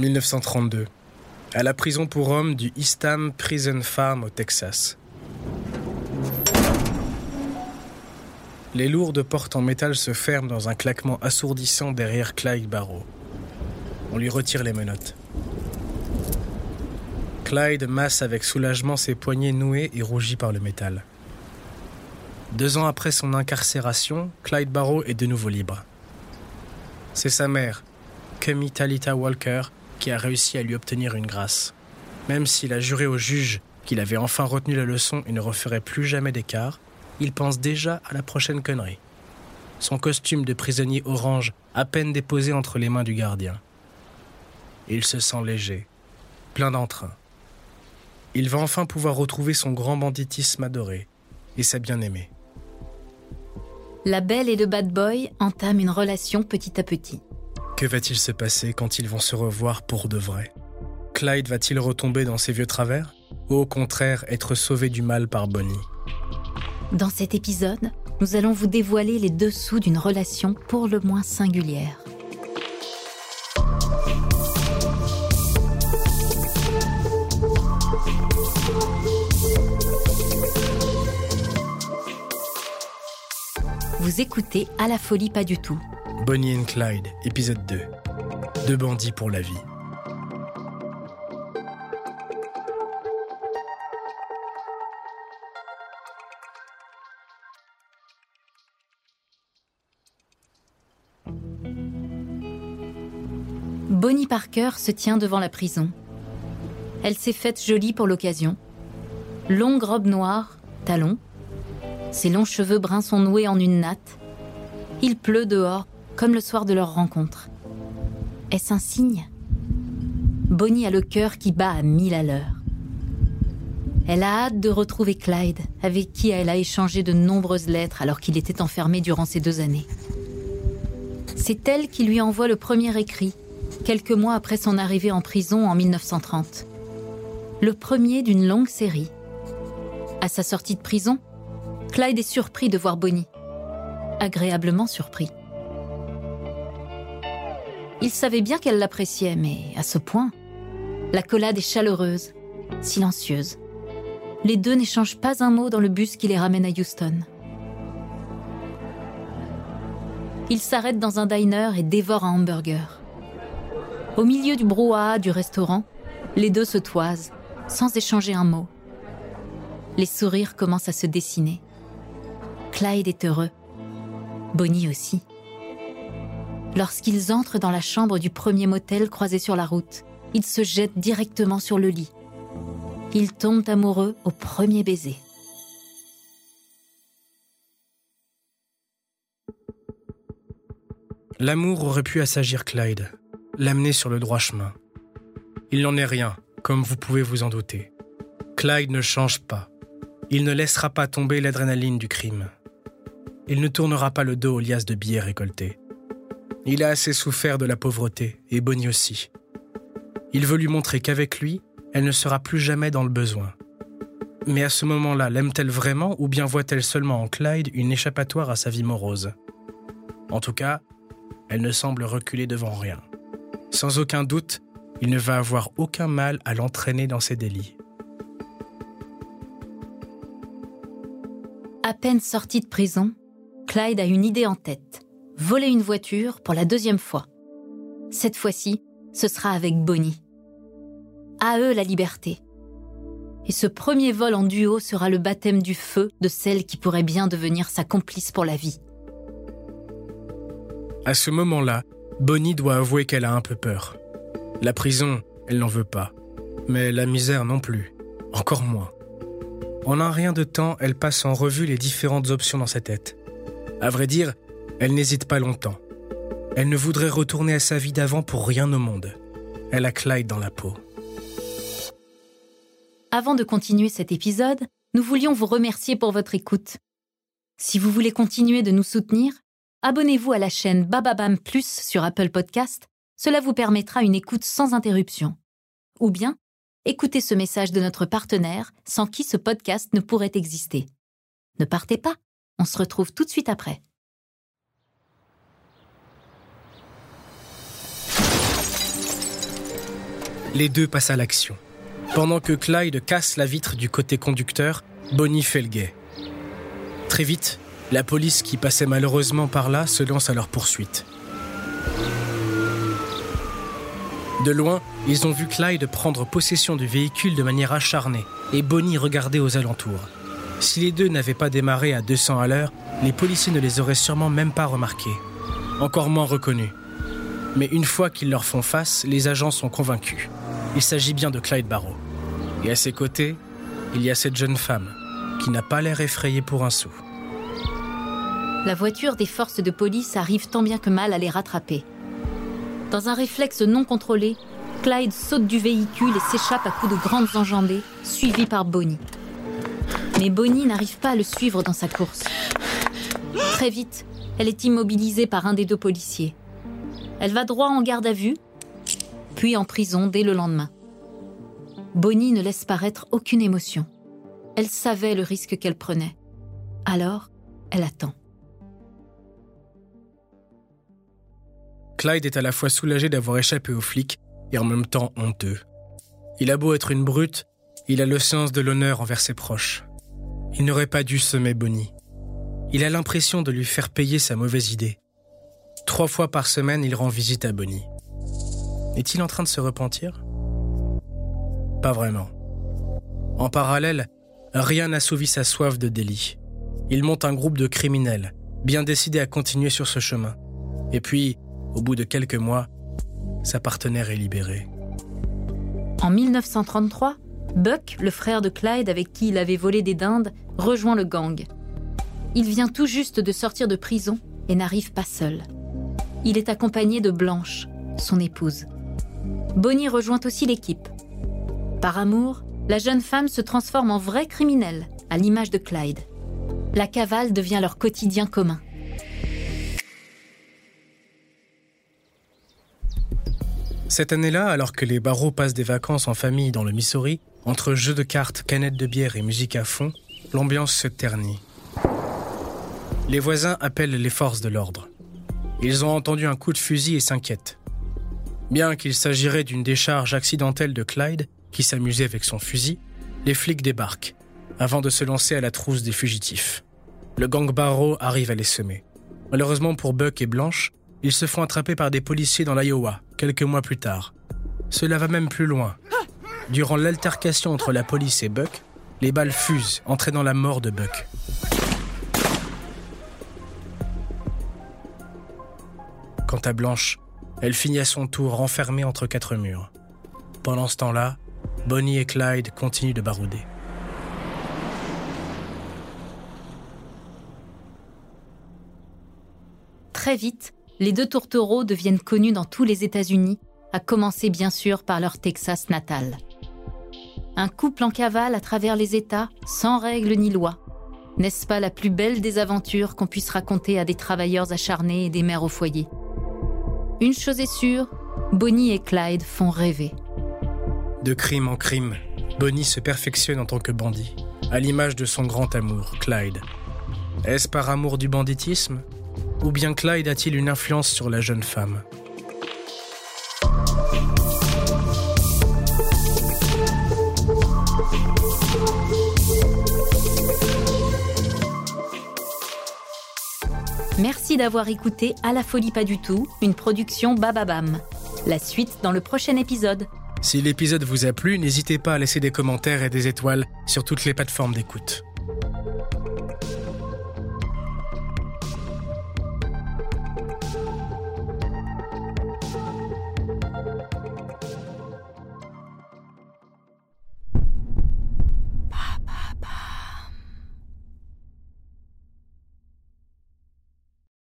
1932. À la prison pour hommes du Eastham Prison Farm au Texas. Les lourdes portes en métal se ferment dans un claquement assourdissant derrière Clyde Barrow. On lui retire les menottes. Clyde masse avec soulagement ses poignets noués et rougis par le métal. Deux ans après son incarcération, Clyde Barrow est de nouveau libre. C'est sa mère, Kemi Talita Walker, qui a réussi à lui obtenir une grâce. Même s'il a juré au juge qu'il avait enfin retenu la leçon et ne referait plus jamais d'écart, il pense déjà à la prochaine connerie. Son costume de prisonnier orange à peine déposé entre les mains du gardien. Il se sent léger, plein d'entrain. Il va enfin pouvoir retrouver son grand banditisme adoré et sa bien-aimée. La belle et le bad boy entament une relation petit à petit. Que va-t-il se passer quand ils vont se revoir pour de vrai? Clyde va-t-il retomber dans ses vieux travers? Ou au contraire être sauvé du mal par Bonnie? Dans cet épisode, nous allons vous dévoiler les dessous d'une relation pour le moins singulière. Vous écoutez À la folie pas du tout. Bonnie and Clyde, épisode 2. Deux bandits pour la vie. Bonnie Parker se tient devant la prison. Elle s'est faite jolie pour l'occasion. Longue robe noire, talons, ses longs cheveux bruns sont noués en une natte. Il pleut dehors, comme le soir de leur rencontre. Est-ce un signe? Bonnie a le cœur qui bat à mille à l'heure. Elle a hâte de retrouver Clyde, avec qui elle a échangé de nombreuses lettres alors qu'il était enfermé durant ces deux années. C'est elle qui lui envoie le premier écrit, quelques mois après son arrivée en prison en 1930. Le premier d'une longue série. À sa sortie de prison, Clyde est surpris de voir Bonnie. Agréablement surpris. Il savait bien qu'elle l'appréciait, mais à ce point. La collade est chaleureuse, silencieuse. Les deux n'échangent pas un mot dans le bus qui les ramène à Houston. Ils s'arrêtent dans un diner et dévorent un hamburger. Au milieu du brouhaha du restaurant, les deux se toisent, sans échanger un mot. Les sourires commencent à se dessiner. Clyde est heureux. Bonnie aussi. Lorsqu'ils entrent dans la chambre du premier motel croisé sur la route, ils se jettent directement sur le lit. Ils tombent amoureux au premier baiser. L'amour aurait pu assagir Clyde, l'amener sur le droit chemin. Il n'en est rien, comme vous pouvez vous en douter. Clyde ne change pas. Il ne laissera pas tomber l'adrénaline du crime il ne tournera pas le dos aux liasses de billets récoltés. Il a assez souffert de la pauvreté, et Bonnie aussi. Il veut lui montrer qu'avec lui, elle ne sera plus jamais dans le besoin. Mais à ce moment-là, l'aime-t-elle vraiment ou bien voit-elle seulement en Clyde une échappatoire à sa vie morose? En tout cas, elle ne semble reculer devant rien. Sans aucun doute, il ne va avoir aucun mal à l'entraîner dans ses délits. À peine sorti de prison, Clyde a une idée en tête. Voler une voiture pour la deuxième fois. Cette fois-ci, ce sera avec Bonnie. À eux la liberté. Et ce premier vol en duo sera le baptême du feu de celle qui pourrait bien devenir sa complice pour la vie. À ce moment-là, Bonnie doit avouer qu'elle a un peu peur. La prison, elle n'en veut pas. Mais la misère non plus. Encore moins. En un rien de temps, elle passe en revue les différentes options dans sa tête. À vrai dire, elle n'hésite pas longtemps. Elle ne voudrait retourner à sa vie d'avant pour rien au monde. Elle a Clyde dans la peau. Avant de continuer cet épisode, nous voulions vous remercier pour votre écoute. Si vous voulez continuer de nous soutenir, abonnez-vous à la chaîne Bababam Plus sur Apple Podcast. Cela vous permettra une écoute sans interruption. Ou bien, écoutez ce message de notre partenaire sans qui ce podcast ne pourrait exister. Ne partez pas on se retrouve tout de suite après. Les deux passent à l'action. Pendant que Clyde casse la vitre du côté conducteur, Bonnie fait le guet. Très vite, la police qui passait malheureusement par là se lance à leur poursuite. De loin, ils ont vu Clyde prendre possession du véhicule de manière acharnée et Bonnie regarder aux alentours. Si les deux n'avaient pas démarré à 200 à l'heure, les policiers ne les auraient sûrement même pas remarqués, encore moins reconnus. Mais une fois qu'ils leur font face, les agents sont convaincus. Il s'agit bien de Clyde Barrow. Et à ses côtés, il y a cette jeune femme, qui n'a pas l'air effrayée pour un sou. La voiture des forces de police arrive tant bien que mal à les rattraper. Dans un réflexe non contrôlé, Clyde saute du véhicule et s'échappe à coups de grandes enjambées, suivi par Bonnie. Mais Bonnie n'arrive pas à le suivre dans sa course. Très vite, elle est immobilisée par un des deux policiers. Elle va droit en garde à vue, puis en prison dès le lendemain. Bonnie ne laisse paraître aucune émotion. Elle savait le risque qu'elle prenait. Alors, elle attend. Clyde est à la fois soulagé d'avoir échappé aux flics et en même temps honteux. Il a beau être une brute, il a le sens de l'honneur envers ses proches. Il n'aurait pas dû semer Bonnie. Il a l'impression de lui faire payer sa mauvaise idée. Trois fois par semaine, il rend visite à Bonnie. Est-il en train de se repentir? Pas vraiment. En parallèle, rien n'assouvit sa soif de délit. Il monte un groupe de criminels, bien décidés à continuer sur ce chemin. Et puis, au bout de quelques mois, sa partenaire est libérée. En 1933, Buck, le frère de Clyde avec qui il avait volé des dindes, rejoint le gang. Il vient tout juste de sortir de prison et n'arrive pas seul. Il est accompagné de Blanche, son épouse. Bonnie rejoint aussi l'équipe. Par amour, la jeune femme se transforme en vraie criminelle, à l'image de Clyde. La cavale devient leur quotidien commun. Cette année-là, alors que les barreaux passent des vacances en famille dans le Missouri, entre jeux de cartes, canettes de bière et musique à fond, l'ambiance se ternit. Les voisins appellent les forces de l'ordre. Ils ont entendu un coup de fusil et s'inquiètent. Bien qu'il s'agirait d'une décharge accidentelle de Clyde, qui s'amusait avec son fusil, les flics débarquent, avant de se lancer à la trousse des fugitifs. Le gang Barrow arrive à les semer. Malheureusement pour Buck et Blanche, ils se font attraper par des policiers dans l'Iowa, quelques mois plus tard. Cela va même plus loin. Durant l'altercation entre la police et Buck, les balles fusent, entraînant la mort de Buck. Quant à Blanche, elle finit à son tour enfermée entre quatre murs. Pendant ce temps-là, Bonnie et Clyde continuent de barouder. Très vite, les deux tourtereaux deviennent connus dans tous les États-Unis, à commencer bien sûr par leur Texas natal. Un couple en cavale à travers les États, sans règles ni loi. N'est-ce pas la plus belle des aventures qu'on puisse raconter à des travailleurs acharnés et des mères au foyer? Une chose est sûre, Bonnie et Clyde font rêver. De crime en crime, Bonnie se perfectionne en tant que bandit, à l'image de son grand amour, Clyde. Est-ce par amour du banditisme ou bien Clyde a-t-il une influence sur la jeune femme? Merci d'avoir écouté À la folie pas du tout, une production Bababam. La suite dans le prochain épisode. Si l'épisode vous a plu, n'hésitez pas à laisser des commentaires et des étoiles sur toutes les plateformes d'écoute.